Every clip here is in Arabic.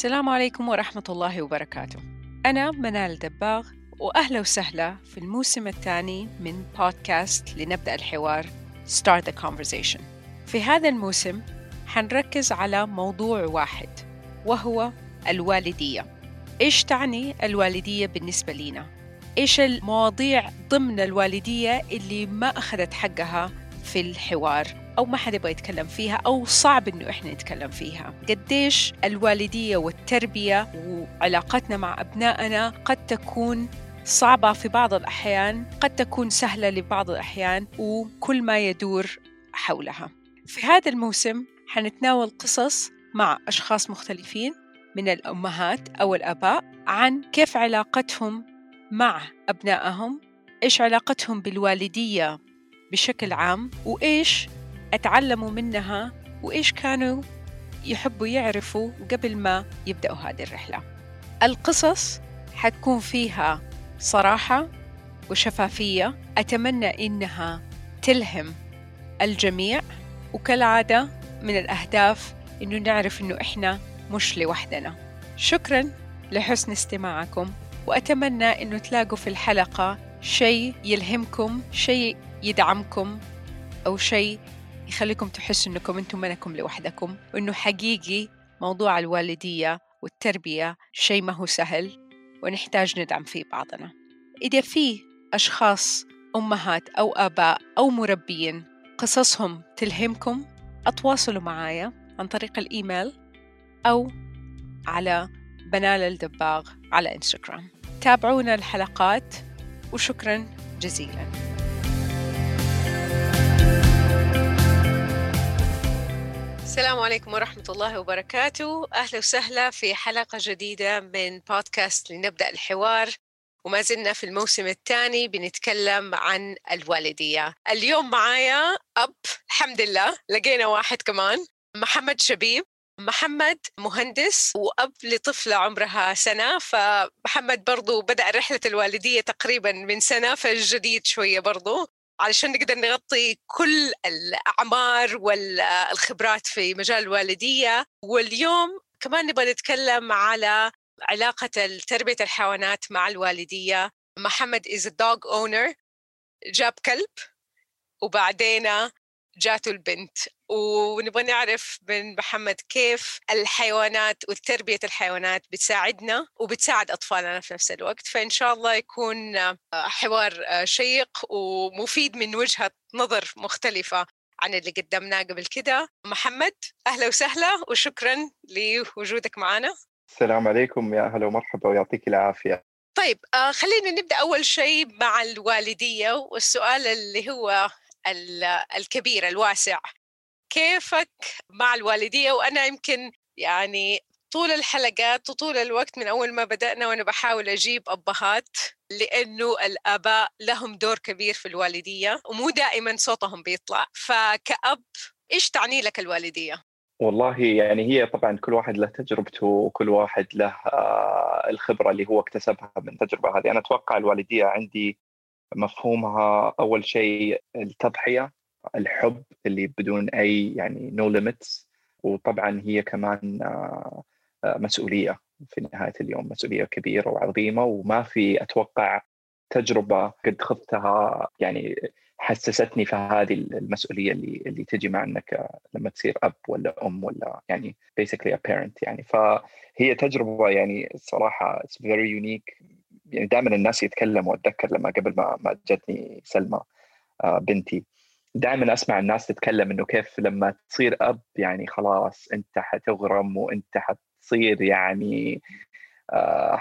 السلام عليكم ورحمة الله وبركاته. أنا منال دباغ وأهلا وسهلا في الموسم الثاني من بودكاست لنبدأ الحوار Start the Conversation. في هذا الموسم حنركز على موضوع واحد وهو الوالدية. إيش تعني الوالدية بالنسبة لنا؟ إيش المواضيع ضمن الوالدية اللي ما أخذت حقها في الحوار؟ أو ما حد يبغى يتكلم فيها أو صعب إنه إحنا نتكلم فيها. قديش الوالدية والتربية وعلاقتنا مع أبنائنا قد تكون صعبة في بعض الأحيان قد تكون سهلة لبعض الأحيان وكل ما يدور حولها. في هذا الموسم حنتناول قصص مع أشخاص مختلفين من الأمهات أو الآباء عن كيف علاقتهم مع أبنائهم إيش علاقتهم بالوالدية بشكل عام وإيش أتعلموا منها وإيش كانوا يحبوا يعرفوا قبل ما يبدأوا هذه الرحلة. القصص حتكون فيها صراحة وشفافية. أتمنى إنها تلهم الجميع. وكالعادة من الأهداف إنه نعرف إنه إحنا مش لوحدنا. شكرا لحسن استماعكم. وأتمنى إنه تلاقوا في الحلقة شيء يلهمكم شيء يدعمكم أو شيء يخليكم تحسوا إنكم أنتم منكم لوحدكم وإنه حقيقي موضوع الوالدية والتربية شيء ما هو سهل ونحتاج ندعم فيه بعضنا. إذا في أشخاص أمهات أو آباء أو مربيين قصصهم تلهمكم أتواصلوا معايا عن طريق الإيميل أو على بنال الدباغ على إنستغرام. تابعونا الحلقات وشكرا جزيلا. السلام عليكم ورحمة الله وبركاته. أهلا وسهلا في حلقة جديدة من بودكاست لنبدأ الحوار وما زلنا في الموسم الثاني بنتكلم عن الوالدية. اليوم معايا أب الحمد لله لقينا واحد كمان محمد شبيب. محمد مهندس وأب لطفلة عمرها سنة فمحمد برضو بدأ رحلة الوالدية تقريبا من سنة فالجديد شوية برضو. علشان نقدر نغطي كل الأعمار والخبرات في مجال الوالدية. واليوم كمان نبغى نتكلم على علاقة تربية الحيوانات مع الوالدية. محمد is a dog owner جاب كلب وبعدين جاته البنت ونبغى نعرف من محمد كيف الحيوانات وتربية الحيوانات بتساعدنا وبتساعد أطفالنا في نفس الوقت. فإن شاء الله يكون حوار شيق ومفيد من وجهة نظر مختلفة عن اللي قدمناه قبل كده. محمد أهلا وسهلا وشكرا لوجودك معنا السلام عليكم يا أهلا ومرحبا ويعطيك العافية. طيب خلينا نبدأ أول شيء مع الوالدية والسؤال اللي هو الكبير الواسع. كيفك مع الوالدية؟ وأنا يمكن يعني طول الحلقات وطول الوقت من أول ما بدأنا وأنا بحاول أجيب أبهات لأنه الآباء لهم دور كبير في الوالدية ومو دائما صوتهم بيطلع. فكأب إيش تعني لك الوالدية؟ والله يعني هي طبعا كل واحد له تجربته وكل واحد له الخبرة اللي هو اكتسبها من التجربة هذه. أنا أتوقع الوالدية عندي مفهومها أول شيء التضحية الحب اللي بدون أي يعني no no limits وطبعا هي كمان آه، آه، مسؤولية في نهاية اليوم مسؤولية كبيرة وعظيمة وما في أتوقع تجربة قد خذتها يعني حسستني في هذه المسؤولية اللي اللي تجي مع إنك لما تصير أب ولا أم ولا يعني basically a parent يعني. فهي تجربة يعني صراحة very unique. يعني دائما الناس يتكلموا أتذكر لما قبل ما ما جتني سلمى آه، بنتي دائما أسمع الناس تتكلم إنه كيف لما تصير أب يعني خلاص أنت حتغرم وأنت حتصير يعني آه،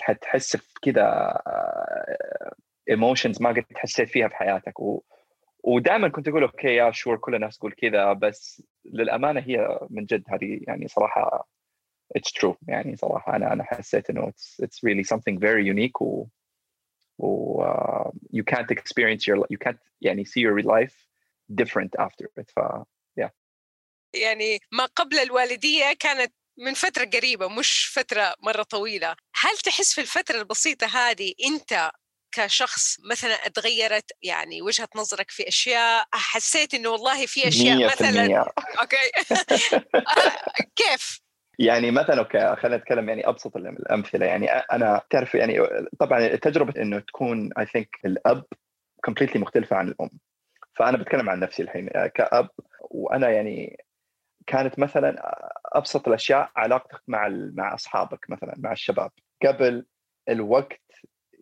حتحس في كذا emotions آه، ما قد حسيت فيها في حياتك. و ودائما كنت أقول okay yeah sure كل الناس تقول كذا بس للأمانة هي من جد هذه يعني صراحة it's true يعني صراحة أنا أنا حسيت إنه it's it's really something very unique و و uh, you can't experience your you can't يعني see your life different after it. ف yeah. يعني ما قبل الوالدية كانت من فترة قريبة مش فترة مرة طويلة. هل تحس في الفترة البسيطة هذه أنت كشخص مثلا اتغيرت يعني وجهة نظرك في أشياء؟ حسيت إنه والله في أشياء مثلا okay. آه، كيف؟ يعني مثلا okay خلينا نتكلم يعني أبسط الأمثلة. يعني أنا تعرف يعني طبعا تجربة إنه تكون I think الأب completely مختلفة عن الأم. فأنا بتكلم عن نفسي الحين كأب. وأنا يعني كانت مثلا أبسط الأشياء علاقتك مع مع أصحابك مثلا مع الشباب. قبل الوقت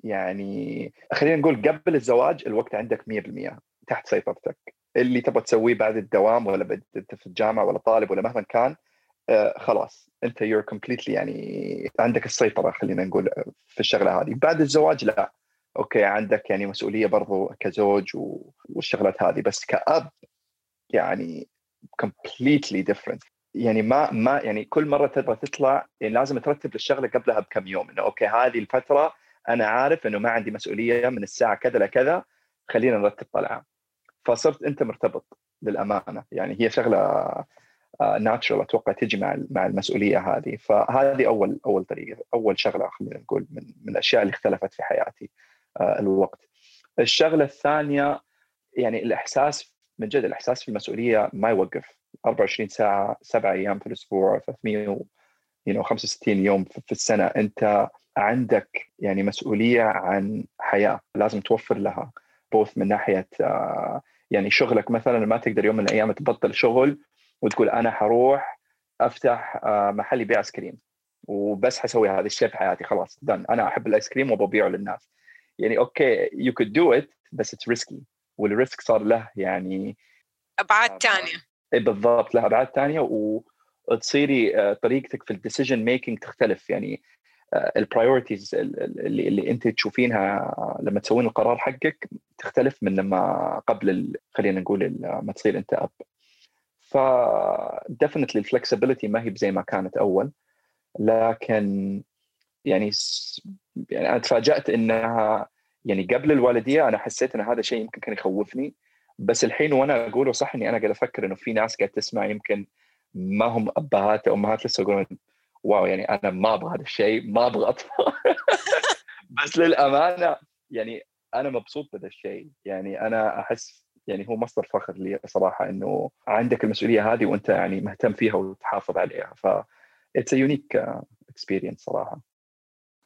يعني خلينا نقول قبل الزواج الوقت عندك 100% تحت سيطرتك. اللي تبغى تسويه بعد الدوام ولا في الجامعة ولا طالب ولا مهما كان آه خلاص أنت you're completely يعني عندك السيطرة خلينا نقول في الشغلة هذه. بعد الزواج لا. okay عندك يعني مسؤولية برضو كزوج والشغلات هذه بس كأب يعني completely different. يعني ما ما يعني كل مرة تبغى تطلع يعني لازم ترتب الشغلة قبلها بكم يوم إنه okay هذه الفترة أنا عارف إنه ما عندي مسؤولية من الساعة كذا لكذا خلينا نرتب طلعة. فصرت أنت مرتبط للأمانة. يعني هي شغلة natural أتوقع تجي مع مع المسؤولية هذه. فهذه أول أول طريقة أول شغلة خلينا نقول من من الأشياء اللي اختلفت في حياتي آه، الوقت. الشغلة الثانية يعني الإحساس من جد الإحساس في المسؤولية ما يوقف. 24 ساعة سبع أيام في الأسبوع 365 يوم في السنة. أنت عندك يعني مسؤولية عن حياة لازم توفر لها بوث من ناحية آه، يعني شغلك مثلا ما تقدر يوم من الأيام تبطل شغل وتقول أنا حروح أفتح آه، محل يبيع ايس كريم وبس حسوي هذا الشيء في حياتي خلاص then أنا أحب الايس كريم وببيعه للناس. يعني okay you could do it بس it's risky وال risk صار له يعني أبعاد ثانية إي بالضبط له أبعاد ثانية وتصيري آه، طريقتك في ال decision making تختلف. يعني آه، ال priorities اللي, اللي أنت تشوفينها لما تسوين القرار حقك تختلف من لما قبل خلينا نقول ما تصير أنت اب ف definitely الفلكسبيتي ما هي زي ما كانت أول. لكن يعني يعني أنا تفاجأت إنها يعني قبل الوالدية أنا حسيت إن هذا شيء يمكن كان يخوفني. بس الحين وأنا أقوله صح إني أنا قاعد أفكر إنه في ناس قاعد تسمع يمكن ما هم أبهات أو أمهات لسه يقولون واو يعني أنا ما أبغى هذا الشيء ما أبغى أطفال. بس للأمانة يعني أنا مبسوط بهذا الشيء. يعني أنا أحس يعني هو مصدر فخر لي صراحة إنه عندك المسؤولية هذه وأنت يعني مهتم فيها وتحافظ عليها. ف it's unique experience صراحة.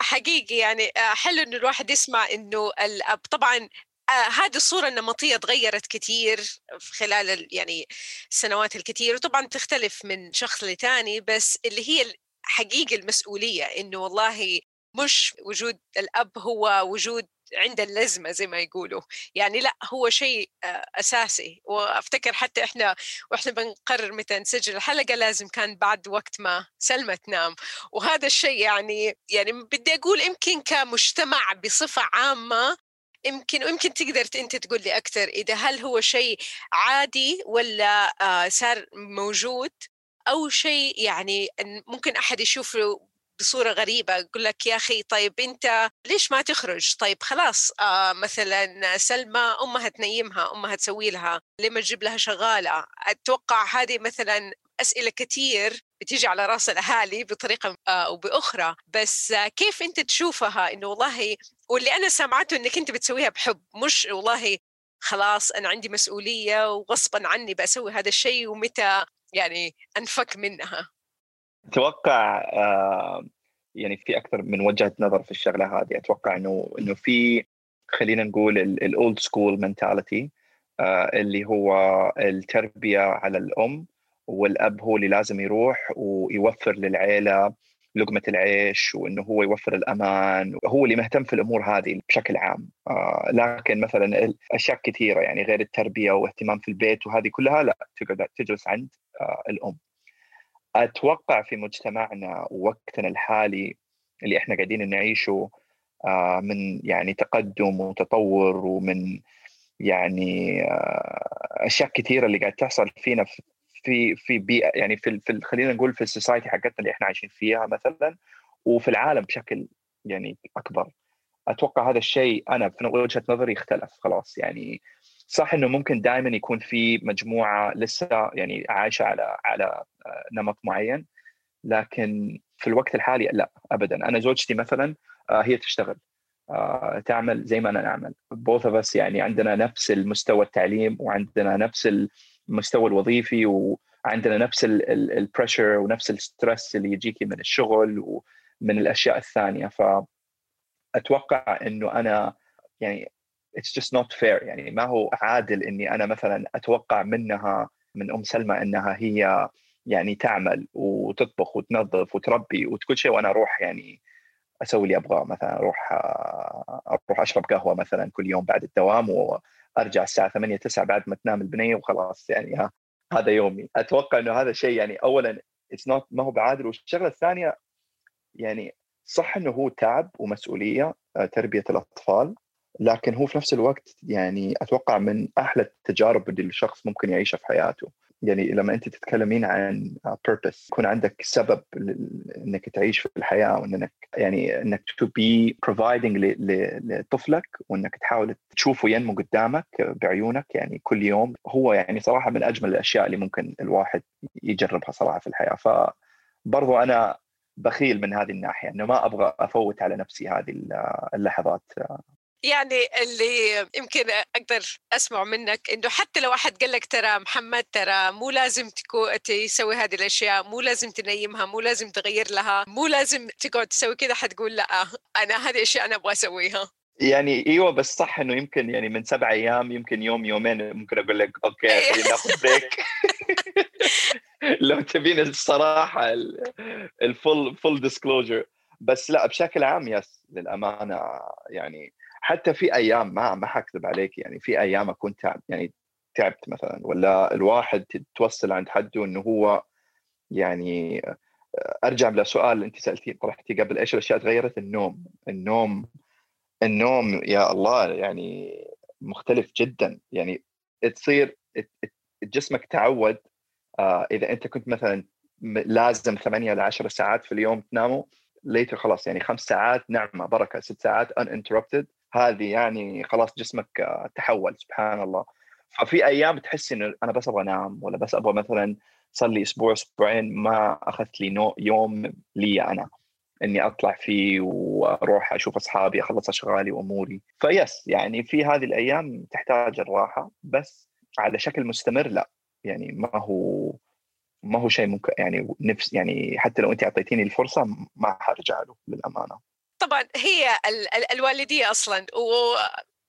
حقيقي يعني آه، حلو إنه الواحد يسمع إنه الاب طبعا آه هذه الصورة النمطية تغيرت كثير خلال يعني السنوات الكثير وطبعا تختلف من شخص لتاني بس اللي هي حقيقة المسؤولية إنه والله مش وجود الأب هو وجود عند اللزمة زي ما يقولوا. يعني لأ هو شيء آه، أساسي. وأفتكر حتى إحنا وإحنا بنقرر متى نسجل الحلقة لازم كان بعد وقت ما سلمى تنام. وهذا الشيء يعني يعني بدي أقول يمكن كمجتمع بصفة عامة يمكن ويمكن تقدر أنت تقول لي أكثر إذا هل هو شيء عادي ولا آه، صار موجود أو شيء يعني ممكن أحد يشوفه بصورة غريبة يقول لك يا أخي طيب أنت ليش ما تخرج؟ طيب خلاص آه مثلا سلمى امها تنيمها أمها تسوي لها ليه ما تجيب لها شغالة؟ أتوقع هذه مثلا أسئلة كثير بتيجي على رأس الأهالي بطريقة آه، أو بأخرى. بس كيف أنت تشوفها إنه والله واللي أنا سمعته إنك أنت بتسويها بحب مش والله خلاص أنا عندي مسؤولية وغصبا عني بسوي هذا الشيء ومتى يعني أنفك منها؟ أتوقع آه، يعني في أكثر من وجهة نظر في الشغلة هذه. أتوقع إنه إنه في خلينا نقول ال old school mentality اللي هو التربية على الأم والأب هو اللي لازم يروح ويوفر للعيلة لقمة العيش وإنه هو يوفر الأمان هو اللي مهتم في الأمور هذه بشكل عام. آه لكن مثلا أشياء كثيرة يعني غير التربية واهتمام في البيت وهذه كلها لا تقعد تجلس عند آه الأم. أتوقع في مجتمعنا ووقتنا الحالي اللي إحنا قاعدين نعيشه آه من يعني تقدم وتطور ومن يعني آه أشياء كثيرة اللي قاعد تحصل فينا في في بيئة يعني في, في خلينا نقول في السوسايتي حقتنا اللي إحنا عايشين فيها مثلا وفي العالم بشكل يعني أكبر. أتوقع هذا الشيء أنا في وجهة نظري اختلف خلاص يعني صح إنه ممكن دائما يكون في مجموعة لسه يعني عايشة على على آه، نمط معين لكن في الوقت الحالي لا ابدا. أنا زوجتي مثلا آه، هي تشتغل آه، تعمل زي ما أنا both of us يعني عندنا نفس المستوى التعليم وعندنا نفس المستوى الوظيفي عندنا نفس ال pressure ونفس ال stress اللي يجيكي من الشغل ومن الأشياء الثانية. فاتوقع إنه أنا يعني it's just not fair يعني ما هو عادل إني أنا مثلا أتوقع منها من أم سلمى إنها هي يعني تعمل وتطبخ وتنظف وتربي وكل شيء وأنا أروح يعني أسوي اللي أبغاه. مثلا أروح أروح أشرب قهوة مثلا كل يوم بعد الدوام وأرجع الساعة 8 9 بعد ما تنام البنيه وخلاص. يعني هذا يومي. أتوقع إنه هذا شيء يعني اولا it's not ما هو بعادل. والشغلة الثانية يعني صح إنه هو تعب ومسؤولية آه، تربية الأطفال. لكن هو في نفس الوقت يعني أتوقع من أحلى التجارب اللي الشخص ممكن يعيشها في حياته. يعني لما أنت تتكلمين عن purpose يكون عندك سبب إنك تعيش في الحياة وانك يعني إنك to be providing لطفلك وإنك تحاول تشوفه ينمو قدامك بعيونك. يعني كل يوم هو يعني صراحة من أجمل الأشياء اللي ممكن الواحد يجربها صراحة في الحياة. فبرضو أنا بخيل من هذه الناحية إنه ما أبغى أفوت على نفسي هذه اللحظات. يعني اللي يمكن أقدر أسمع منك إنه حتى لو أحد قال لك ترى محمد ترى مو لازم تسوي هذه الأشياء مو لازم تنيمها مو لازم تغير لها مو لازم تقعد تسوي كذا حتقول لأ أنا هذه الاشياء أنا أبغى أسويها. يعني إيوه بس صح إنه يمكن يعني من سبع أيام يمكن يوم يومين ممكن أقول لك okay. خلينا ناخذ break لو تبين الصراحة ال full full disclosure بس لأ بشكل عام yes للأمانة يعني حتى في أيام ما ما حكذب عليك يعني في أيام اكون تعب يعني تعبت مثلا ولا الواحد توصل عند حده إنه هو يعني أرجع لسؤال أنت سألتي طرحتي قبل إيش الأشياء تغيرت؟ النوم. النوم النوم يا الله يعني مختلف جدا. يعني تصير جسمك تعود آه، إذا أنت كنت مثلا لازم ثمانية ل 10 ساعات في اليوم تناموا ليتر خلاص يعني خمس ساعات نعمة بركة ست ساعات uninterrupted. هذه يعني خلاص جسمك آه، تحول سبحان الله. ففي أيام تحس إنه أنا بس أبغى أنام ولا بس أبغى مثلا صار لي أسبوع أسبوعين ما أخذت لي نو يوم لي أنا إني أطلع فيه وأروح أشوف أصحابي أخلص أشغالي وأموري. فيس يعني في هذه الأيام تحتاج الراحة بس على شكل مستمر لا. يعني ما هو ما هو شيء ممكن يعني نفس يعني حتى لو أنت أعطيتيني الفرصة ما حرجع له للأمانة. طبعا هي الوالدية أصلا و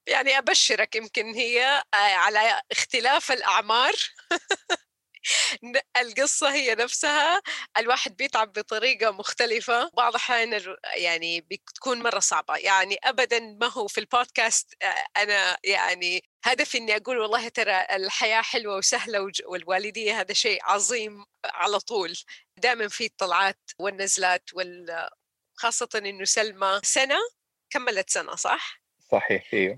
يعني أبشرك يمكن هي آه، على اختلاف الأعمار. القصة هي نفسها الواحد بيتعب بطريقة مختلفة. بعض الأحيان يعني بتكون مرة صعبة. يعني أبدا ما هو في البودكاست آه، أنا يعني هدفي إني أقول والله ترى الحياة حلوة وسهلة والوالدية هذا شيء عظيم على طول. دائما في الطلعات والنزلات وال خاصة إنه سلمى سنة كملت سنة صح؟ صحيح إيوه.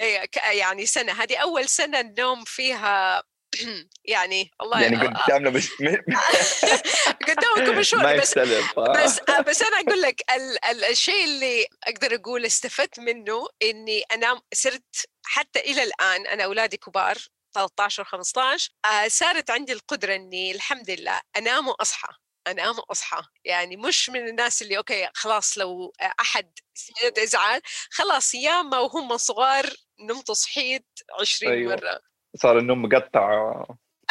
يعني سنة هذه أول سنة النوم فيها يعني الله يعني قدامنا بس قدامكم شوي بس بس بس أنا أقول لك ال ال الشيء اللي أقدر أقول استفدت منه إني أنا صرت حتى إلى الآن أنا أولادي كبار 13 و15 صارت عندي القدرة إني الحمد لله أنام وأصحى. انام واصحى يعني مش من الناس اللي okay خلاص لو أحد ازعال خلاص ياما وهم صغار نمت صحيت 20 أيوة. مرة. صار النوم مقطع.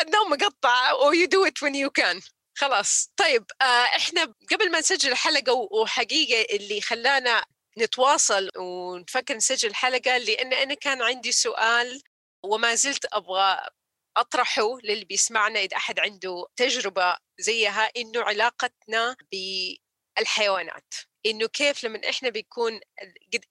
النوم مقطع و you do it when you can خلاص. طيب آه إحنا قبل ما نسجل الحلقة وحقيقة اللي خلانا نتواصل ونفكر نسجل الحلقة لأن أنا كان عندي سؤال وما زلت أبغى أطرحه للي بيسمعنا إذا أحد عنده تجربة زيها إنه علاقتنا بالحيوانات. إنه كيف لما إحنا بيكون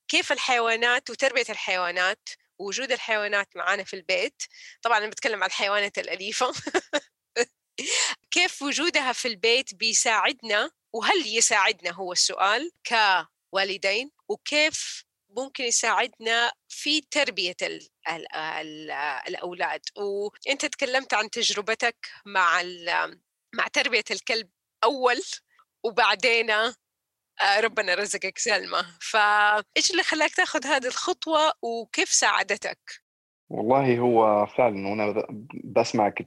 كيف الحيوانات وتربية الحيوانات ووجود الحيوانات معنا في البيت. طبعا أنا بتكلم عن الحيوانات الأليفة. كيف وجودها في البيت بيساعدنا وهل يساعدنا هو السؤال كوالدين؟ وكيف ممكن يساعدنا في تربية ال ال ال الأولاد. وأنت تكلمت عن تجربتك مع مع تربية الكلب أول وبعدين آه، ربنا رزقك سلمى. فإيش اللي خلاك تاخذ هذه الخطوة وكيف ساعدتك؟ والله هو فعلا وأنا بسمعك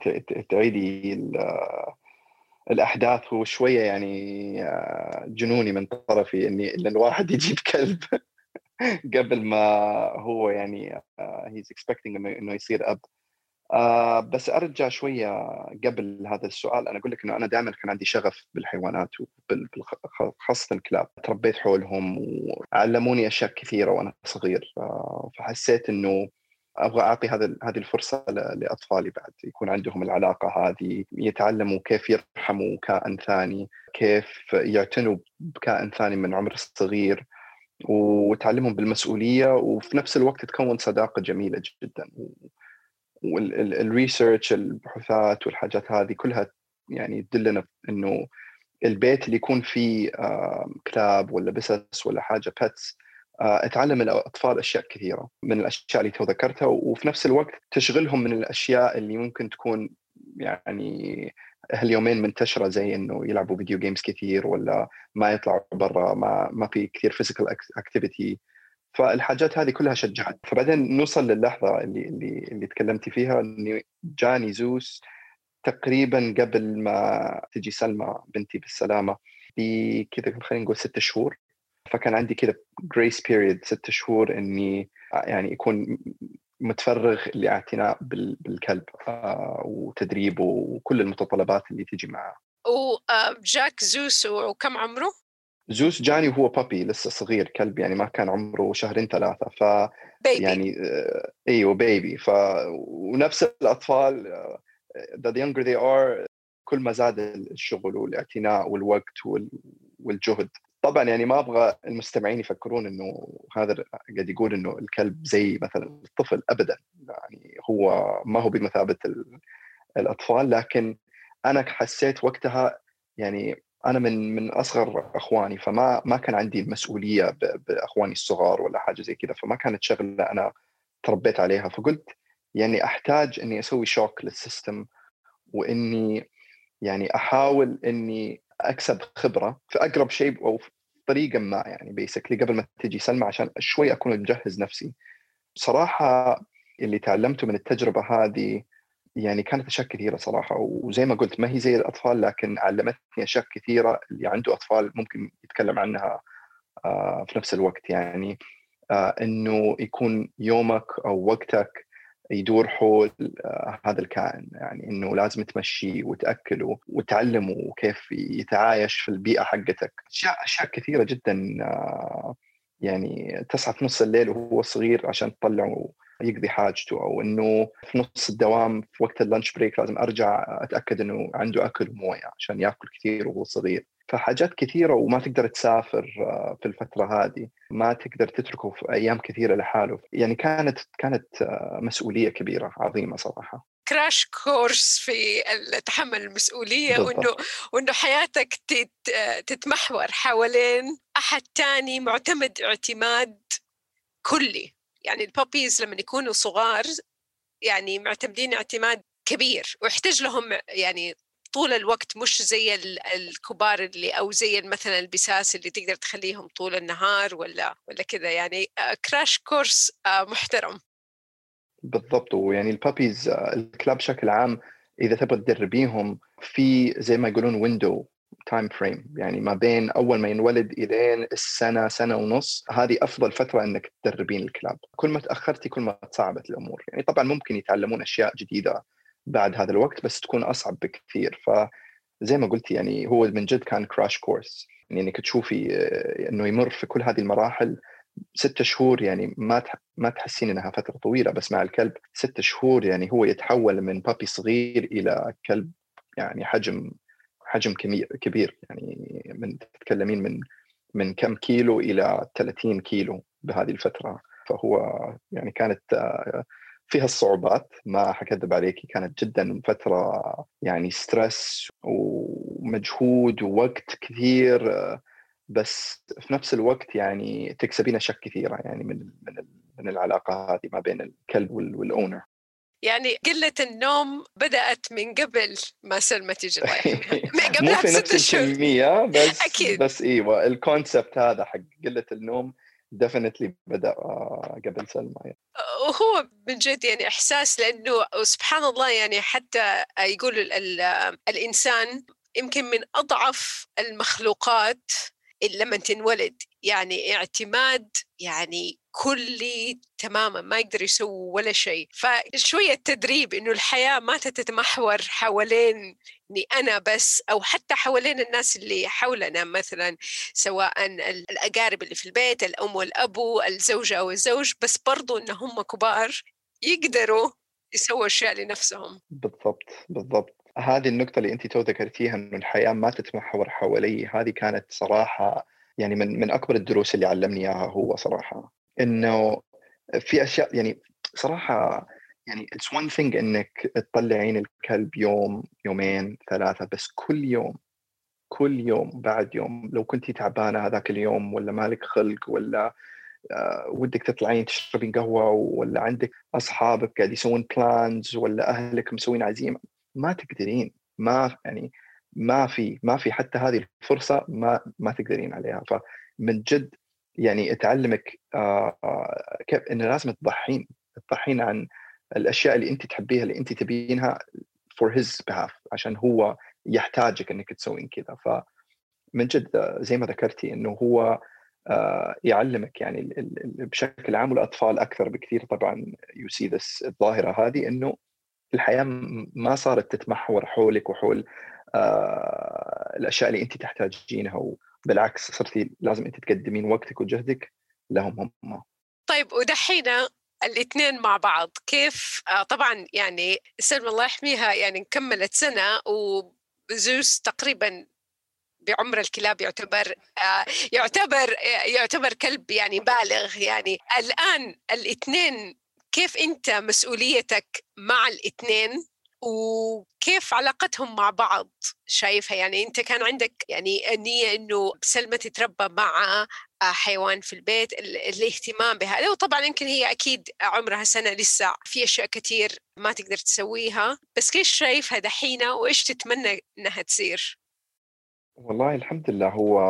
تعيدي الأحداث وشوية يعني آه، جنوني من طرفي إني إن الواحد يجيب كلب. قبل ما هو يعني he's uh, expecting إنه يصير أب. آه بس أرجع شوية قبل هذا السؤال. أنا أقول لك إنه أنا دائما كان عندي شغف بالحيوانات خاصه الكلاب تربيت حولهم وعلموني أشياء كثيرة وأنا صغير. فحسيت إنه أبغى أعطي هذا هذه الفرصة لأطفالي بعد. يكون عندهم العلاقة هذه يتعلموا كيف يرحموا كائن ثاني كيف يعتنوا بكائن ثاني من عمر صغير. وتعلمهم بالمسؤولية وفي نفس الوقت تكون صداقة جميلة جدا. وال research البحوثات والحاجات هذه كلها يعني تدلنا إنه البيت اللي يكون فيه كلاب ولا بسس ولا حاجة pets تعلم الأطفال أشياء كثيرة من الأشياء اللي تو ذكرتها وفي نفس الوقت تشغلهم من الأشياء اللي ممكن تكون يعني هاليومين منتشرة زي إنه يلعبوا video games كثير ولا ما يطلعوا برا ما ما في كثير physical activity فالحاجات هذه كلها شجعت. فبعدين نوصل للحظة اللي اللي اللي تكلمتي فيها اني جاني زوس تقريبا قبل ما تجي سلمى بنتي بالسلامة بكذا خلينا نقول ست شهور. فكان عندي كذا grace period ست شهور إني يعني يكون متفرغ لاعتناء بالكلب آه، وتدريبه وكل المتطلبات اللي تيجي معه وجاك زوس وكم عمره؟ زوس جاني وهو بابي لسه صغير كلب يعني ما كان عمره شهرين ثلاثة ف بيبي. يعني آه، إيوه بيبي ف ونفس الأطفال uh, the younger they are كل ما زاد الشغل والاعتناء والوقت والجهد طبعا يعني ما أبغى المستمعين يفكرون إنه هذا قاعد يقول إنه الكلب زي مثلا الطفل ابدا. يعني هو ما هو بمثابة الأطفال لكن أنا حسيت وقتها يعني أنا من من أصغر إخواني فما ما كان عندي المسؤوليه بأخواني الصغار ولا حاجة زي كذا فما كانت شغلة أنا تربيت عليها. فقلت يعني أحتاج إني أسوي شوك للسيستم وإني يعني أحاول إني أكسب خبرة في أقرب شيء أو في طريقة ما يعني بيسكلي قبل ما تجي سلمى عشان شوي أكون مجهز نفسي. صراحة اللي تعلمته من التجربة هذه يعني كانت أشياء كثيرة صراحة وزي ما قلت ما هي زي الأطفال لكن علمتني أشياء كثيرة اللي عنده أطفال ممكن يتكلم عنها آه، في نفس الوقت يعني آه، إنه يكون يومك أو وقتك يدور حول آه، هذا الكائن. يعني إنه لازم تمشيه وتأكله وتعلمه كيف يتعايش في البيئة حقتك. أشياء أشياء كثيرة جدا يعني تصحى في نص الليل وهو صغير عشان تطلعه يقضي حاجته أو إنه في نص الدوام في وقت اللانش بريك لازم أرجع أتأكد إنه عنده أكل ومويه عشان يأكل كثير وهو صغير. فحاجات كثيرة وما تقدر تسافر آه، في الفترة هذه. ما تقدر تتركه في أيام كثيرة لحاله. يعني كانت كانت آه، مسؤولية كبيرة عظيمة صراحة. كراش كورس في تحمل المسؤولية بالضبط. وإنه وإنه حياتك تتمحور حوالين أحد ثاني معتمد اعتماد كلي. يعني البابيز لما يكونوا صغار يعني معتمدين اعتماد كبير ويحتاج لهم يعني طول الوقت مش زي الكبار اللي أو زي مثلا البساس اللي تقدر تخليهم طول النهار ولا ولا كذا يعني كراش كورس آه، محترم. بالضبط ويعني البابيز آه، الكلاب بشكل عام إذا تبغى تدربيهم في زي ما يقولون window time frame يعني ما بين أول ما ينولد إلين السنة سنة ونص هذه أفضل فترة إنك تدربين الكلاب. كل ما تأخرتي كل ما تصعبت الأمور. يعني طبعا ممكن يتعلمون أشياء جديدة بعد هذا الوقت بس تكون أصعب بكثير. فزي ما قلتي يعني هو من جد كان crash course يعني إنك تشوفي آه، إنه يمر في كل هذه المراحل ستة شهور يعني ما ما تحسين إنها فترة طويلة بس مع الكلب ستة شهور يعني هو يتحول من puppy صغير إلى كلب يعني حجم حجم كبير. يعني من تتكلمين من من كم كيلو إلى 30 كيلو بهذه الفترة. فهو يعني كانت آه، فيها الصعوبات ما حكذب عليك كانت جدا فترة يعني ستريس ومجهود ووقت كثير بس في نفس الوقت يعني تكسبين أشياء كثيرة يعني من من من العلاقة هذه ما بين الكلب والأونر يعني قلة النوم بدأت من قبل ما سلمى تجي مو في نفس الكمية بس أكيد. بس إيوه ال concept هذا حق قلة النوم definitely بدأ آه، قبل سلمى يعني. وهو من جد يعني إحساس لأنه سبحان الله يعني حتى يقول الإنسان يمكن من أضعف المخلوقات لما تنولد. يعني اعتماد يعني كلي تماما ما يقدر يسوي ولا شيء. فشوية تدريب إنه الحياة ما تتمحور حوالين إني أنا بس أو حتى حوالين الناس اللي حولنا مثلا سواء الأقارب اللي في البيت الأم والأبو الزوجة أو الزوج بس برضو إن هم كبار يقدروا يسووا أشياء لنفسهم. بالضبط بالضبط. هذه النقطة اللي أنت تو ذكرتيها إنه الحياة ما تتمحور حوالي هذه كانت صراحة يعني من من أكبر الدروس اللي علمني إياها هو صراحة. إنه في أشياء يعني صراحة يعني it's one thing إنك تطلعين الكلب يوم يومين ثلاثة بس كل يوم كل يوم بعد يوم لو كنتي تعبانة هذاك اليوم ولا مالك خلق ولا آه ودك تطلعين تشربين قهوة ولا عندك أصحابك قاعد يسوون plans ولا أهلك مسوين عزيمة ما تقدرين ما يعني ما في ما في حتى هذه الفرصة ما ما تقدرين عليها. فمن جد يعني تعلمك آه, آه، كيف انه لازم تضحين تضحين عن الأشياء اللي أنت تحبيها اللي أنت تبينها for his behalf عشان هو يحتاجك إنك تسوين كذا فمن جد زي ما ذكرتي إنه هو آه، يعلمك يعني بشكل عام والاطفال أكثر بكثير طبعا you see this الظاهرة هذه إنه الحياة ما صارت تتمحور حولك وحول آه، الأشياء اللي أنت تحتاجينها وبالعكس صرتي لازم أنت تقدمين وقتك وجهدك لهم هم. طيب ودحين الاثنين مع بعض. كيف؟ آه طبعا يعني سلمى الله يحميها يعني كملت سنة وزوس تقريبا بعمر الكلاب يعتبر آه يعتبر آه يعتبر كلب يعني بالغ. يعني الآن الاثنين كيف أنت مسؤوليتك مع الاثنين وكيف علاقتهم مع بعض شايفها؟ يعني أنت كان عندك يعني النيه إنه سلمى تتربى مع حيوان في البيت الاهتمام بهذا وطبعا يمكن هي أكيد عمرها سنة لسه في أشياء كثير ما تقدر تسويها بس كيف شايفها دحين وإيش تتمنى إنها تصير؟ والله الحمد لله هو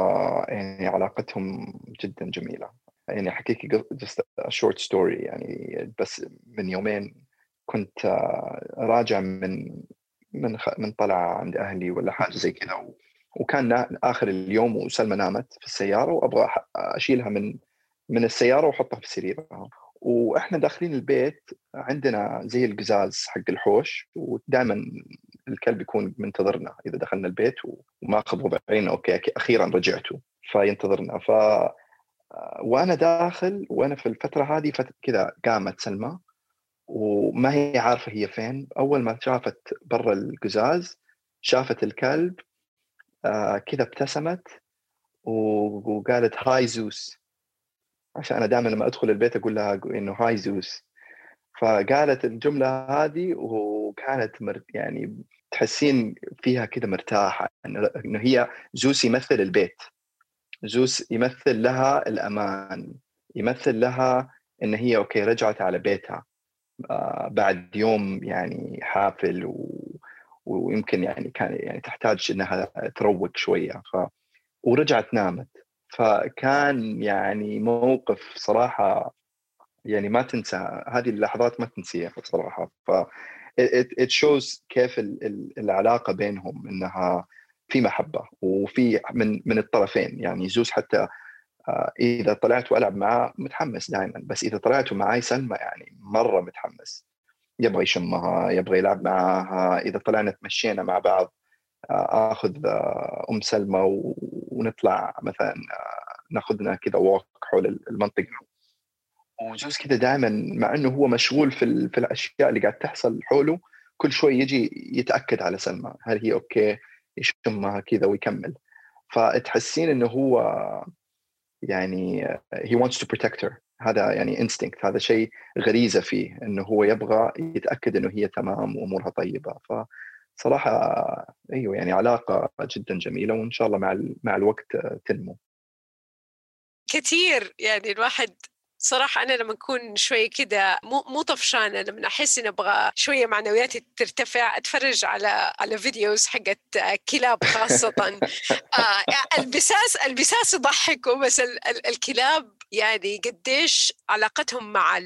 يعني علاقتهم جدا جميلة يعني حكيك just a short story يعني بس من يومين كنت آه، راجع من من من طلعة عند أهلي ولا حاجة زي كذا وكان آخر اليوم وسلمى نامت في السيارة وأبغى أشيلها من من السيارة وأحطها في سريرها. وإحنا داخلين البيت عندنا زي القزاز حق الحوش ودائما الكلب يكون منتظرنا إذا دخلنا البيت وماخذ وضعين أوكي أخيرا رجعتوا فينتظرنا. ف وأنا داخل وأنا في الفترة هذه كذا قامت سلمى وما هي عارفة هي فين. أول ما شافت برا القزاز شافت الكلب كذا ابتسمت وقالت هاي زوس عشان أنا دائما لما أدخل البيت أقول لها إنه هاي زوس فقالت الجملة هذه وكانت مر يعني تحسين فيها كذا مرتاحة إنه هي زوس يمثل البيت زوس يمثل لها الأمان يمثل لها إن هي أوكي رجعت على بيتها آه، بعد يوم يعني حافل و... ويمكن يعني كان يعني تحتاج إنها تروق شوية. ف ورجعت نامت. فكان يعني موقف صراحة يعني ما تنسى. هذه اللحظات ما تنسيها صراحة. ف it shows كيف العلاقة بينهم إنها في محبة وفي من من الطرفين. يعني زوز حتى آه، إذا طلعت وألعب معاه متحمس دائما بس إذا طلعت معاي سلمى يعني مرة متحمس. يبغى يشمها يبغى يلعب معاها. إذا طلعنا تمشينا مع بعض آه، آخذ آه، أم سلمى ونطلع مثلا ناخذنا كذا ووك حول المنطقة. وجوز كذا دائما مع إنه هو مشغول في, في الأشياء اللي قاعد تحصل حوله كل شوي يجي يتأكد على سلمى. هل هي أوكي؟ يشمها كذا ويكمل. فتحسين إنه هو يعني he wants to protect her. هذا يعني instinct هذا شيء غريزة فيه إنه هو يبغى يتأكد إنه هي تمام وأمورها طيبة. فصراحة أيوه يعني علاقة جدا جميلة وإن شاء الله مع مع الوقت تنمو. كثير يعني الواحد صراحة أنا لما أكون شوية كده مو مو طفشانة لما أحس إني أبغى شوية معنوياتي ترتفع أتفرج على على فيديوز حقت كلاب خاصة. آه البساس البساس يضحكوا بس ال ال الكلاب يعني قديش علاقتهم مع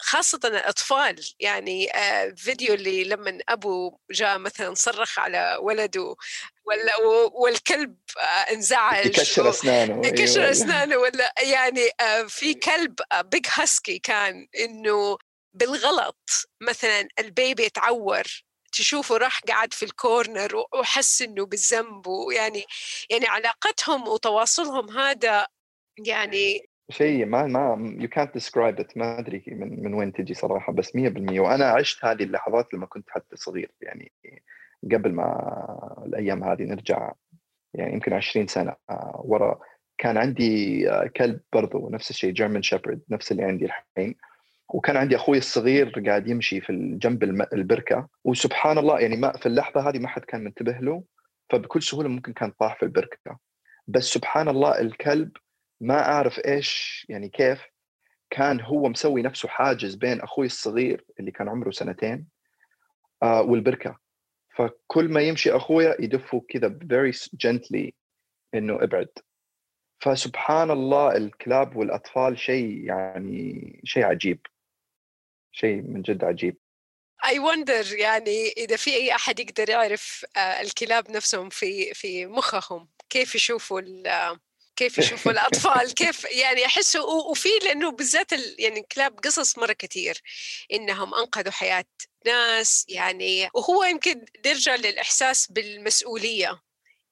خاصة الأطفال. يعني آه فيديو اللي لما أبو جاء مثلا صرخ على ولده ولا والكلب آه، انزعج يكشر أسنانه. يكشر أيوة. أسنانه ولا يعني آه، في كلب big husky كان إنه بالغلط مثلا ال baby يتعور تشوفه راح قاعد في ال corner وحس إنه بالذنب ويعني يعني علاقتهم وتواصلهم هذا يعني شيء ما ما يو كانت ديسكرايب ات ما أدري من من وين تجي صراحة بس 100% وأنا عشت هذه اللحظات لما كنت حتى صغير يعني قبل ما الأيام هذه نرجع يعني يمكن 20 سنة ورا كان عندي كلب برضو نفس الشيء جيرمان شيبرد نفس اللي عندي الحين. وكان عندي أخوي الصغير قاعد يمشي في جنب البركة. وسبحان الله يعني ما في اللحظة هذه ما حد كان منتبه له فبكل سهولة ممكن كان طاح في البركة. بس سبحان الله الكلب ما أعرف إيش يعني كيف كان هو مسوي نفسه حاجز بين أخوي الصغير اللي كان عمره سنتين آه والبركة. فكل ما يمشي أخويا يدفه كذا very gently إنه ابعد. فسبحان الله الكلاب والأطفال شيء يعني شيء عجيب. شيء من جد عجيب. اي وندر يعني إذا في أي أحد يقدر يعرف آه، الكلاب نفسهم في في مخهم كيف يشوفوا كيف يشوفوا الأطفال كيف يعني احسوا وفي لأنه بالذات يعني الكلاب قصص مرة كثير إنهم أنقذوا حياة ناس يعني وهو يمكن نرجع للإحساس بالمسؤولية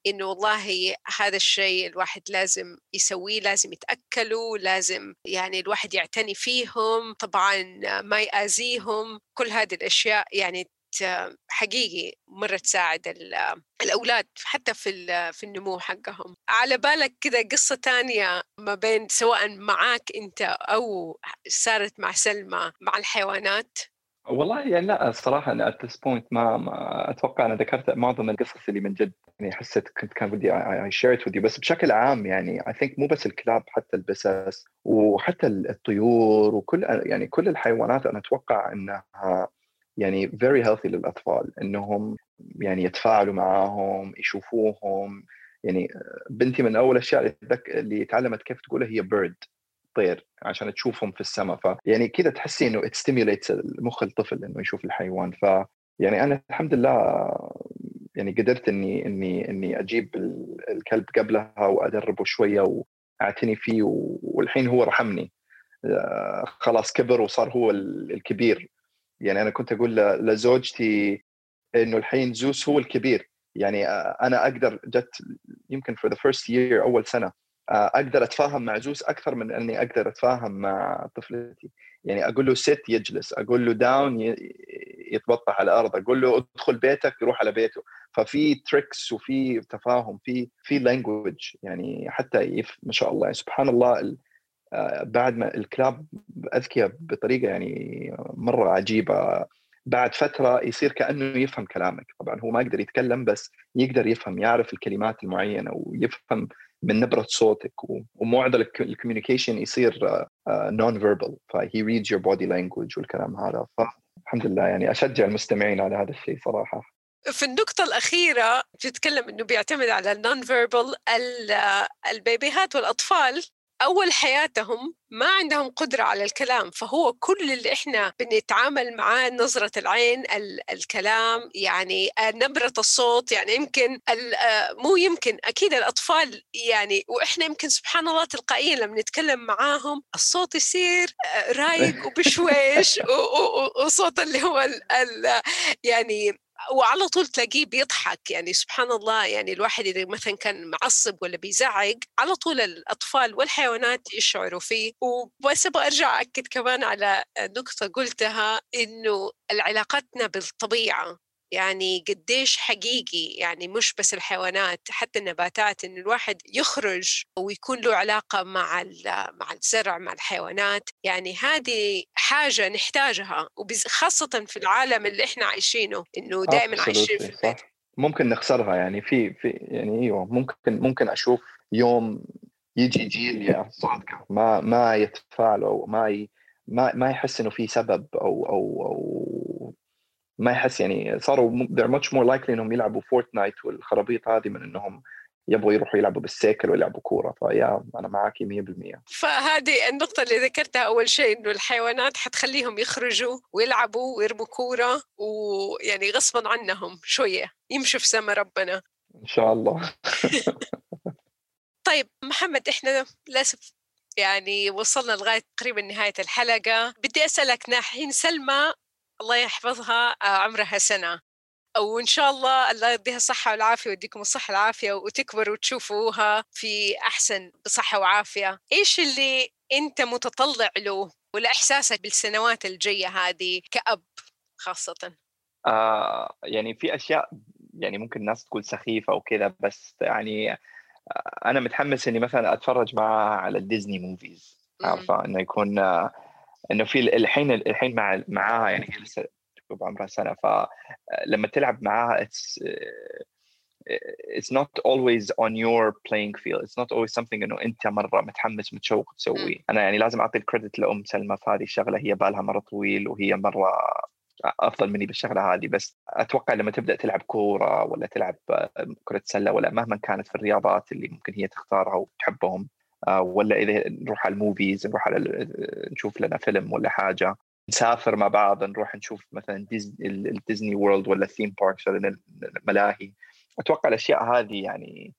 إنه والله هذا الشيء الواحد لازم يسويه لازم يتأكلوا لازم يعني الواحد يعتني فيهم طبعا ما يآذيهم كل هذه الأشياء يعني حقيقي مرة تساعد الأولاد حتى في في النمو حقهم. على بالك كذا قصة تانية ما بين سواء معك أنت أو صارت مع سلمى مع الحيوانات؟ والله يعني لا الصراحة أنا at this point ما, ما أتوقع أنا ذكرت معظم القصص اللي من جد يعني حسيت كنت كان بدي I share it with you. بس بشكل عام يعني I think مو بس الكلاب حتى البسس وحتى الطيور وكل يعني كل الحيوانات أنا أتوقع أنها يعني very healthy للأطفال إنهم يعني يتفاعلوا معاهم يشوفوهم. يعني بنتي من أول الأشياء اللي تعلمت كيف تقولها هي بيرد طير عشان تشوفهم في السماء. ف يعني كذا تحسي إنه stimulates مخ الطفل إنه يشوف الحيوان. ف يعني أنا الحمد لله يعني قدرت إني إني إني أجيب الكلب قبلها وأدربه شوية وأعتني فيه والحين هو رحمني. آه، خلاص كبر وصار هو الكبير. يعني أنا كنت أقول لزوجتي إنه الحين زوس هو الكبير. يعني أنا أقدر جت يمكن for the first year أول سنة أقدر أتفاهم مع زوس أكثر من إني أقدر أتفاهم مع طفلتي. يعني أقول له sit يجلس أقول له down يتبطح على الأرض أقول له ادخل بيتك يروح على بيته. ففي tricks وفي تفاهم في في language يعني حتى ما شاء الله يعني سبحان الله آه، بعد ما الكلاب أذكياء بطريقة يعني مرة عجيبة بعد فترة يصير كأنه يفهم كلامك. طبعا هو ما يقدر يتكلم بس يقدر يفهم يعرف الكلمات المعينة ويفهم من نبرة صوتك ومعظم ال communication يصير non-verbal ف he reads your body language والكلام هذا. فالحمد لله يعني أشجع المستمعين على هذا الشيء صراحة. في النقطة الأخيرة بتتكلم إنه بيعتمد على ال non-verbal البيبيهات والأطفال. أول حياتهم ما عندهم قدرة على الكلام فهو كل اللي إحنا بنتعامل معاه نظرة العين الكلام يعني آه، نبرة الصوت يعني يمكن آه، مو يمكن أكيد الأطفال يعني وإحنا يمكن سبحان الله تلقائيا لما نتكلم معاهم الصوت يصير آه، رايق وبشويش وصوت اللي هو يعني وعلى طول تلاقيه بيضحك يعني سبحان الله يعني الواحد إذا مثلا كان معصب ولا بيزعق على طول الأطفال والحيوانات يشعروا فيه. وبس أبغى أرجع أكد كمان على نقطة قلتها إنه علاقتنا بالطبيعة يعني قديش حقيقي يعني مش بس الحيوانات حتى النباتات إن الواحد يخرج ويكون له علاقة مع مع الزرع مع الحيوانات. يعني هذه حاجة نحتاجها وخاصة في العالم اللي إحنا عايشينه إنه دائما عايشين في البيت. ممكن نخسرها يعني في في يعني أيوه ممكن ممكن أشوف يوم يجي جيل يا صادقة ما ما يتفاعلوا أو ما ي... ما ما يحس إنه في سبب أو أو أو ما يحس يعني صاروا they're much more likely إنهم يلعبوا فورتنايت والخرابيط هذه من إنهم يبغوا يروحوا يلعبوا بالسيكل ويلعبوا كورة. فيا أنا معك 100% فهذه النقطة اللي ذكرتها أول شيء إنه الحيوانات حتخليهم يخرجوا ويلعبوا ويرموا كورة ويعني غصبا عنهم شوية يمشوا في سما ربنا. إن شاء الله. طيب محمد إحنا للأسف يعني وصلنا لغاية تقريبا نهاية الحلقة. بدي أسألك ناحين سلمى الله يحفظها آه، عمرها سنة. وإن شاء الله الله يديها الصحة والعافية ويديكم الصحة والعافية وتكبر وتشوفوها في أحسن بصحه وعافية. إيش اللي أنت متطلع له ولا احساسك بالسنوات الجاية هذه كأب خاصة؟ آه يعني في أشياء يعني ممكن الناس تقول سخيفة وكذا بس يعني أنا متحمس إني مثلا أتفرج معها على الديزني movies عارفة؟ إنه يكون إنه في الحين الحين مع معاها يعني هي لسه بعمرها سنة فلما تلعب معاها it's it's not always on your playing field. It's not always something إنه أنت مرة متحمس متشوق تسويه أنا يعني لازم أعطي ال credit لأم سلمى في هذه الشغلة. هي بالها مرة طويل وهي مرة أفضل مني بالشغلة هذه. بس أتوقع لما تبدأ تلعب كورة ولا تلعب كرة سلة ولا مهما كانت في الرياضات اللي ممكن هي تختارها وتحبهم آه، ولا إذا نروح على ال movies نروح على نشوف لنا فيلم ولا حاجة. نسافر مع بعض نروح نشوف مثلا ديزني الديزني وورلد ولا ال theme parks ولا الملاهي أتوقع الأشياء هذه يعني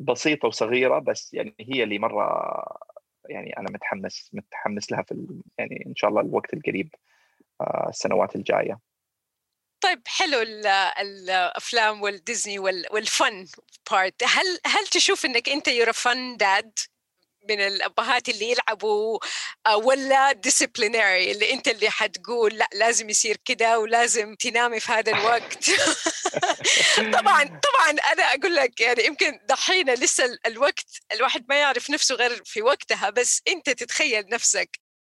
بسيطة وصغيرة بس يعني هي اللي مرة يعني أنا متحمس متحمس لها في يعني إن شاء الله الوقت القريب آه، السنوات الجاية. طيب حلو الأفلام والديزني وال fun part هل هل تشوف إنك أنت you're fun dad من الأبهات اللي يلعبوا آه، ولا disciplinary اللي أنت اللي حتقول لأ لازم يصير كده ولازم تنامي في هذا الوقت. طبعا طبعا أنا أقول لك يعني يمكن دحين لسه الوقت الواحد ما يعرف نفسه غير في وقتها بس أنت تتخيل نفسك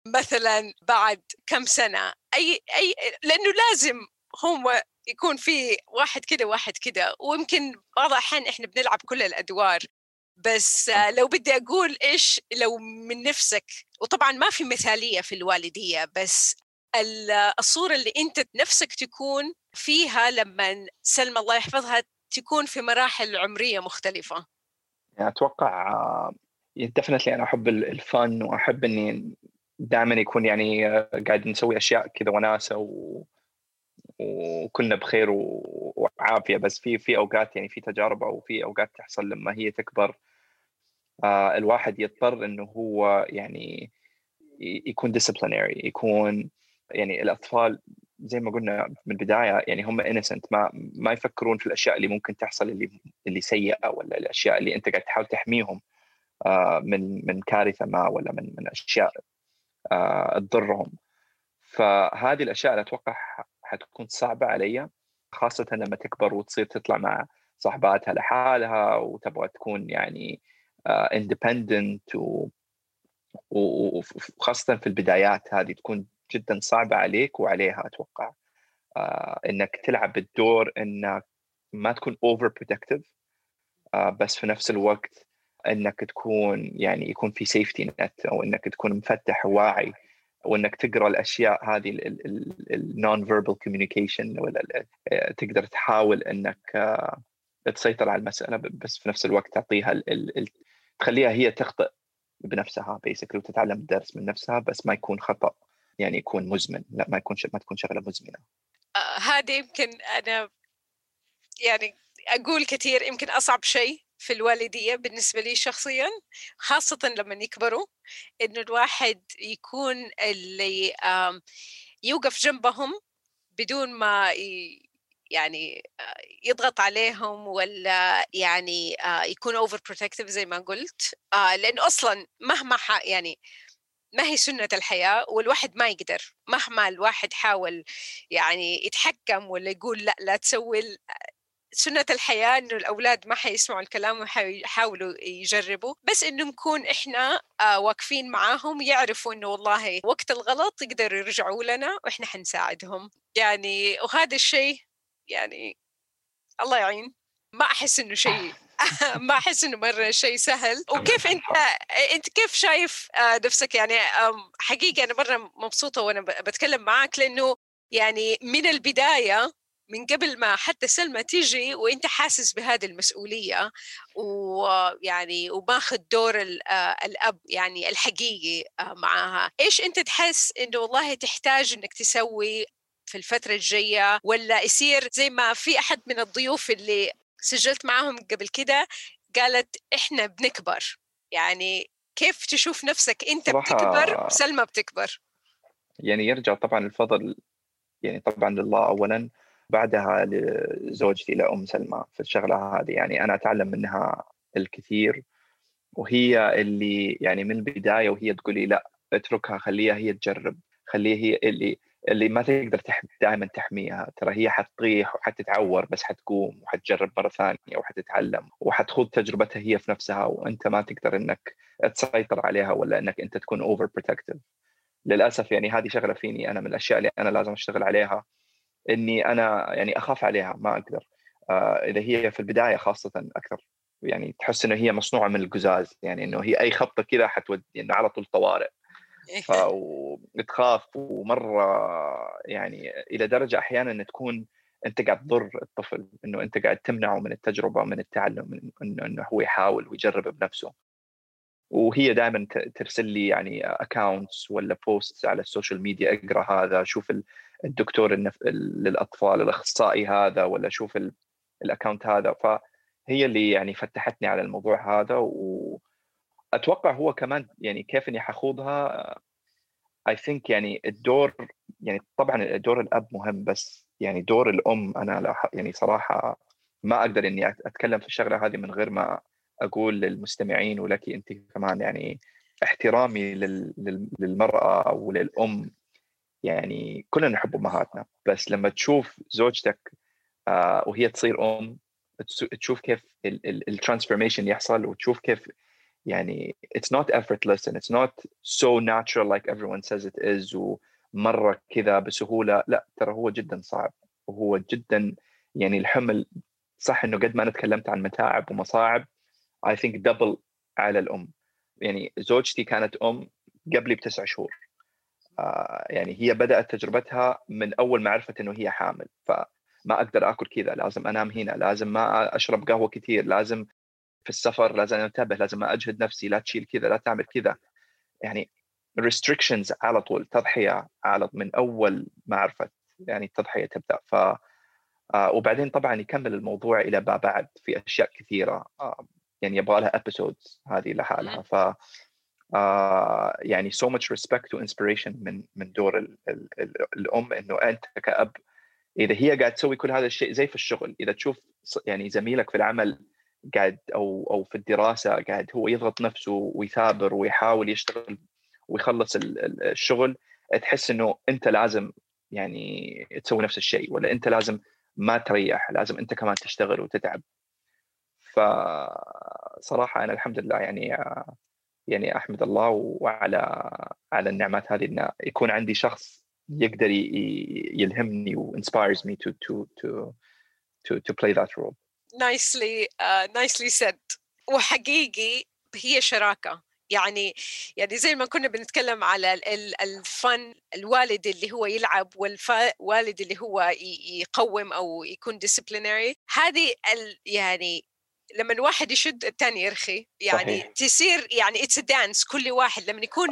مثلا بعد كم سنة أي أي لأنه لازم هم يكون في واحد كده واحد كده ويمكن بعض الأحيان إحنا بنلعب كل الأدوار. بس لو بدي أقول إيش لو من نفسك وطبعا ما في مثالية في الوالدية بس الصورة اللي أنت نفسك تكون فيها لما سلمى الله يحفظها تكون في مراحل عمرية مختلفة. يعني أتوقع ديفنتلي أنا أحب الفن وأحب إني دائما يكون يعني قاعد نسوي أشياء كذا وناسة و... وكلنا بخير وعافية. بس في في أوقات يعني في تجارب أو في أوقات تحصل لما هي تكبر آه الواحد يضطر إنه هو يعني يكون disciplinary يكون يعني الأطفال زي ما قلنا من البداية يعني هم innocent ما ما يفكرون في الأشياء اللي ممكن تحصل اللي اللي سيئة ولا الأشياء اللي أنت قاعد تحاول تحميهم آه من من كارثة ما ولا من من أشياء آه تضرهم. فهذه الأشياء أتوقع حتكون صعبة علي خاصة لما تكبر وتصير تطلع مع صاحباتها لحالها وتبغى تكون يعني اندبندنت uh, وخاصه في البدايات هذه تكون جدا صعبة عليك وعليها أتوقع. uh, إنك تلعب الدور إنك ما تكون over protective uh, بس في نفس الوقت إنك تكون يعني يكون في safety net أو إنك تكون مفتح وواعي وإنك تقرأ الأشياء هذه ال non verbal communication ولا تقدر تحاول إنك تسيطر على المسألة بس في نفس الوقت تعطيها تخليها هي تخطئ بنفسها basically وتتعلم الدرس من نفسها بس ما يكون خطأ يعني يكون مزمن. لا ما يكون ما تكون شغلة مزمنة. آه هذه يمكن أنا يعني أقول كثير يمكن أصعب شيء في الوالدية بالنسبة لي شخصيا خاصة لما يكبروا إنه الواحد يكون اللي يوقف جنبهم بدون ما يعني يضغط عليهم ولا يعني يكون over protective زي ما قلت. لأنه أصلا مهما يعني ما هي سنة الحياة والواحد ما يقدر. مهما الواحد حاول يعني يتحكم ولا يقول لأ لا تسوي سنة الحياة إنه الأولاد ما حيسمعوا الكلام ويحاولوا يجربوا. بس إنه نكون إحنا واقفين معاهم يعرفوا إنه والله وقت الغلط يقدروا يرجعوا لنا وإحنا حنساعدهم. يعني وهذا الشيء يعني الله يعين. ما أحس إنه شيء ما أحس إنه مرة شيء سهل. وكيف أنت أنت كيف شايف آه، نفسك يعني حقيقه أنا مرة مبسوطة وأنا بتكلم معك لأنه يعني من البداية من قبل ما حتى سلمى تيجي وأنت حاسس بهذه المسؤولية ويعني وماخذ دور آه، الأب يعني الحقيقي آه، معاها. إيش أنت تحس إنه والله تحتاج إنك تسوي في الفترة الجاية ولا يصير زي ما في أحد من الضيوف اللي سجلت معاهم قبل كده قالت إحنا بنكبر. يعني كيف تشوف نفسك أنت بتكبر وسلمى بتكبر؟ يعني يرجع طبعا الفضل يعني طبعا لله اولا بعدها لزوجتي لام سلمى في الشغلة هذه. يعني أنا أتعلم منها الكثير وهي اللي يعني من البداية وهي تقول لي لا اتركها خليها هي تجرب خليها هي اللي اللي ما تقدر دائما تحميها ترى هي حتطيح وحتتعور بس حتقوم وحتجرب مرة ثانية وحتتعلم وحتخوض تجربتها هي في نفسها وأنت ما تقدر إنك تسيطر عليها ولا إنك أنت تكون over protective للأسف يعني هذه شغلة فيني أنا من الأشياء اللي أنا لازم أشتغل عليها إني أنا يعني أخاف عليها ما أقدر. آه إذا هي في البداية خاصة أكثر يعني تحس إنه هي مصنوعة من القزاز يعني إنه هي أي خبطة كذا حتودي يعني على طول طوارئ. فتخاف ومرة يعني إلى درجة أحيانا إن تكون أنت قاعد تضر الطفل إنه أنت قاعد تمنعه من التجربة من التعلم من إنه إنه هو يحاول ويجرب بنفسه. وهي دائما ترسل لي يعني accounts ولا posts على ال social media أقرأ هذا شوف الدكتور النف... للأطفال الأخصائي هذا ولا شوف ال account هذا. فهي اللي يعني فتحتني على الموضوع هذا و أتوقع هو كمان يعني كيف إني حخوضها اي ثينك يعني الدور يعني طبعا دور الأب مهم بس يعني دور الأم أنا يعني صراحة ما أقدر إني أتكلم في الشغلة هذه من غير ما أقول للمستمعين ولك أنت كمان يعني احترامي للمرأة وللأم. يعني كلنا نحب أمهاتنا بس لما تشوف زوجتك آه، وهي تصير أم تشوف كيف الترانسفورميشن يحصل وتشوف كيف يعني it's not effortless and it's not so natural like everyone says it is ومرة كذا بسهولة. لا ترى هو جدا صعب. وهو جدا يعني الحمل صح إنه قد ما أنا تكلمت عن متاعب ومصاعب I think double على الأم. يعني زوجتي كانت أم قبلي بتسع شهور. آه يعني هي بدأت تجربتها من أول ما عرفت إنه هي حامل. فما أقدر آكل كذا لازم أنام هنا لازم ما أشرب قهوة كثير لازم في السفر لازم أنتبه لازم أجهد نفسي لا تشيل كذا لا تعمل كذا. يعني restrictions على طول تضحية على من أول ما عرفت يعني التضحية تبدأ. ف آه وبعدين طبعا يكمل الموضوع إلى ما بعد في أشياء كثيرة. آه يعني يبغى لها ابيسودز هذه لحالها. ف آه يعني so much respect و inspiration من من دور ال ال ال الأم إنه أنت كأب إذا هي قاعد تسوي كل هذا الشيء زي في الشغل إذا تشوف يعني زميلك في العمل قاعد أو أو في الدراسة قاعد هو يضغط نفسه ويثابر ويحاول يشتغل ويخلص الشغل تحس إنه أنت لازم يعني تسوي نفس الشيء ولا أنت لازم ما تريح لازم أنت كمان تشتغل وتتعب فصراحه أنا الحمد لله يعني يعني أحمد الله وعلى على النعمات هذه إنه يكون عندي شخص يقدر يلهمني و inspires me to to to to to play that role. Uh, nicely said. وحقيقي هي شراكة. يعني يعني زي ما كنا بنتكلم على الفن الوالد اللي هو يلعب والوالد اللي هو يقوم أو يكون disciplinary. هذه يعني لما الواحد يشد الثاني يرخي يعني صحيح. تصير يعني اتس دانس كل واحد لما يكون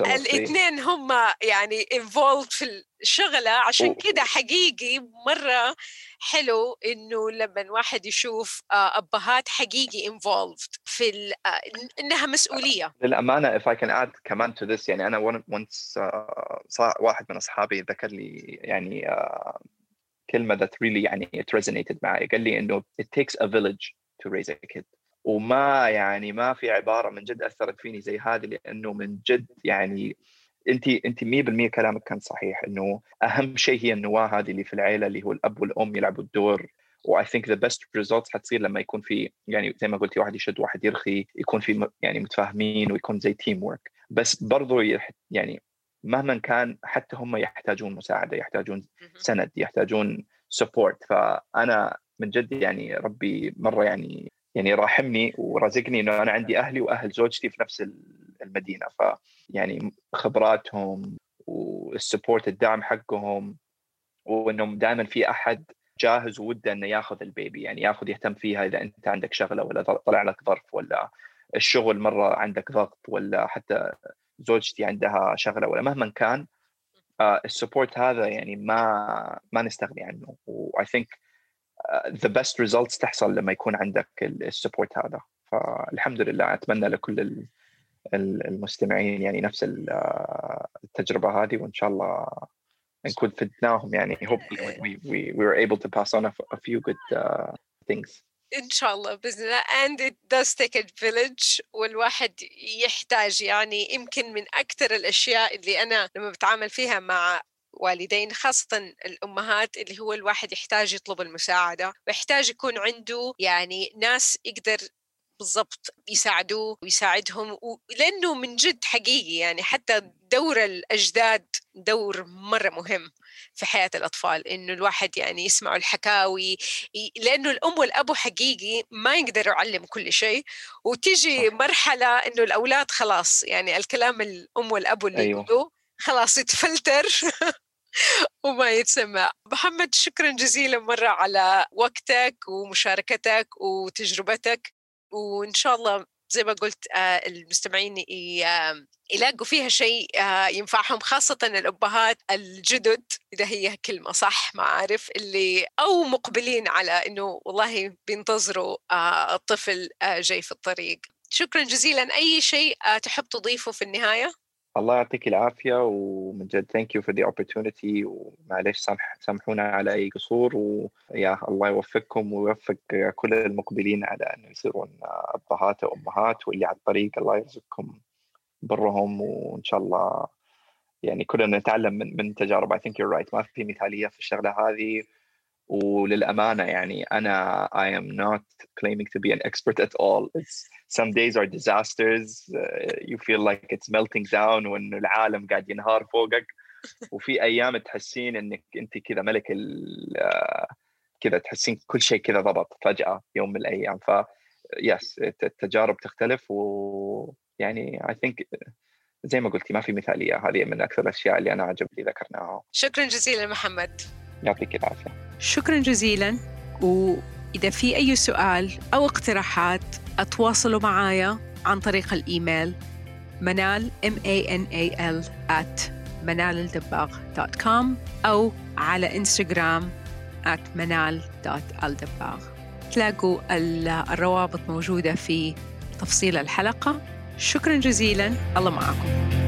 الاثنين هم يعني involved في الشغلة عشان كده حقيقي مرة حلو إنه لما واحد يشوف آه، أبهات حقيقي involved في آه، إنها مسؤولية. للأمانة if I can add كمان to this يعني أنا once uh, واحد من أصحابي ذكر لي يعني uh, كلمة that really يعني it resonated معي قال لي إنه it takes a village to raise a kid. وما يعني ما في عبارة من جد أثرت فيني زي هذه لأنه من جد يعني انت انت 100% كلامك كان صحيح إنه أهم شيء هي النواة هذه اللي في العيلة اللي هو الأب والأم يلعبوا الدور. و I think the best results حتصير لما يكون في يعني زي ما قلتي واحد يشد واحد يرخي يكون في يعني متفاهمين ويكون زي team work بس برضو يعني مهما كان حتى هم يحتاجون مساعدة يحتاجون سند يحتاجون support فأنا من جد يعني ربي مرة يعني يعني راحمني ورزقني إنه أنا عندي أهلي وأهل زوجتي في نفس المدينة. ف يعني خبراتهم وال support الدعم حقهم وانهم دائما في أحد جاهز وده إنه ياخذ ال baby يعني ياخذ يهتم فيها إذا أنت عندك شغلة ولا طلع لك ظرف ولا الشغل مرة عندك ضغط ولا حتى زوجتي عندها شغلة ولا مهما كان ال support هذا يعني ما ما نستغني عنه. و I think the best results تحصل لما يكون عندك ال support هذا. فالحمد لله أتمنى لكل المستمعين يعني نفس التجربة هذه وإن شاء الله نكون فدناهم يعني. Hopefully we, we, we were able to pass on a, a few good uh, things. الله بإذن الله. And it does take a village والواحد يحتاج يعني يمكن من أكثر الأشياء اللي أنا لما بتعامل فيها مع والدين خاصة الأمهات اللي هو الواحد يحتاج يطلب المساعدة ويحتاج يكون عنده يعني ناس يقدر بالضبط يساعدوه ويساعدهم لأنه من جد حقيقي يعني حتى دور الأجداد دور مرة مهم في حياة الأطفال إنه الواحد يعني يسمعوا الحكاوي لأنه الأم والأب حقيقي ما يقدروا يعلم كل شيء وتيجي مرحلة إنه الأولاد خلاص يعني الكلام الأم والأب اللي أيوه. يقولوه خلاص يتفلتر وما يتسمع. محمد شكرا جزيلا مرة على وقتك ومشاركتك وتجربتك وإن شاء الله زي ما قلت آه، المستمعين يلاقوا فيها شيء آه، ينفعهم خاصة الأبهات الجدد إذا هي كلمة صح ما أعرف اللي أو مقبلين على إنه والله بينتظروا آه، الطفل جاي في الطريق. شكرا جزيلا. أي شيء تحب تضيفه في النهاية؟ الله يعطيك العافية ومن جد thank you for the opportunity ومعليش سامح سامحونا على أي قصور ويا الله يوفقكم ويوفق كل المقبلين على أنه يصيرون أبهات وأمهات واللي على الطريق الله يرزقكم برهم وإن شاء الله يعني كلنا نتعلم من من تجارب. I think you're right. ما في مثالية في الشغلة هذه. وللأمانة يعني أنا I am not claiming to be an expert at all. It's some days are disasters. Uh, you feel like it's melting down وإنه العالم قاعد ينهار فوقك. وفي أيام تحسين إنك أنت كذا ملك كذا تحسين كل شيء كذا ضبط فجأة يوم من الأيام. ف يس التجارب تختلف. ويعني I think زي ما قلتي ما في مثالية. هذه من أكثر الأشياء اللي أنا عجبني ذكرناها. شكرا جزيلا محمد. يعطيك العافية. شكرا جزيلا. وإذا في أي سؤال أو اقتراحات أتواصلوا معايا عن طريق الإيميل منال m a n a l at منالالدباغ.com أو على إنستغرام at منال.الدباغ تلاقوا الروابط موجودة في تفصيل الحلقة. شكرا جزيلا. الله معكم.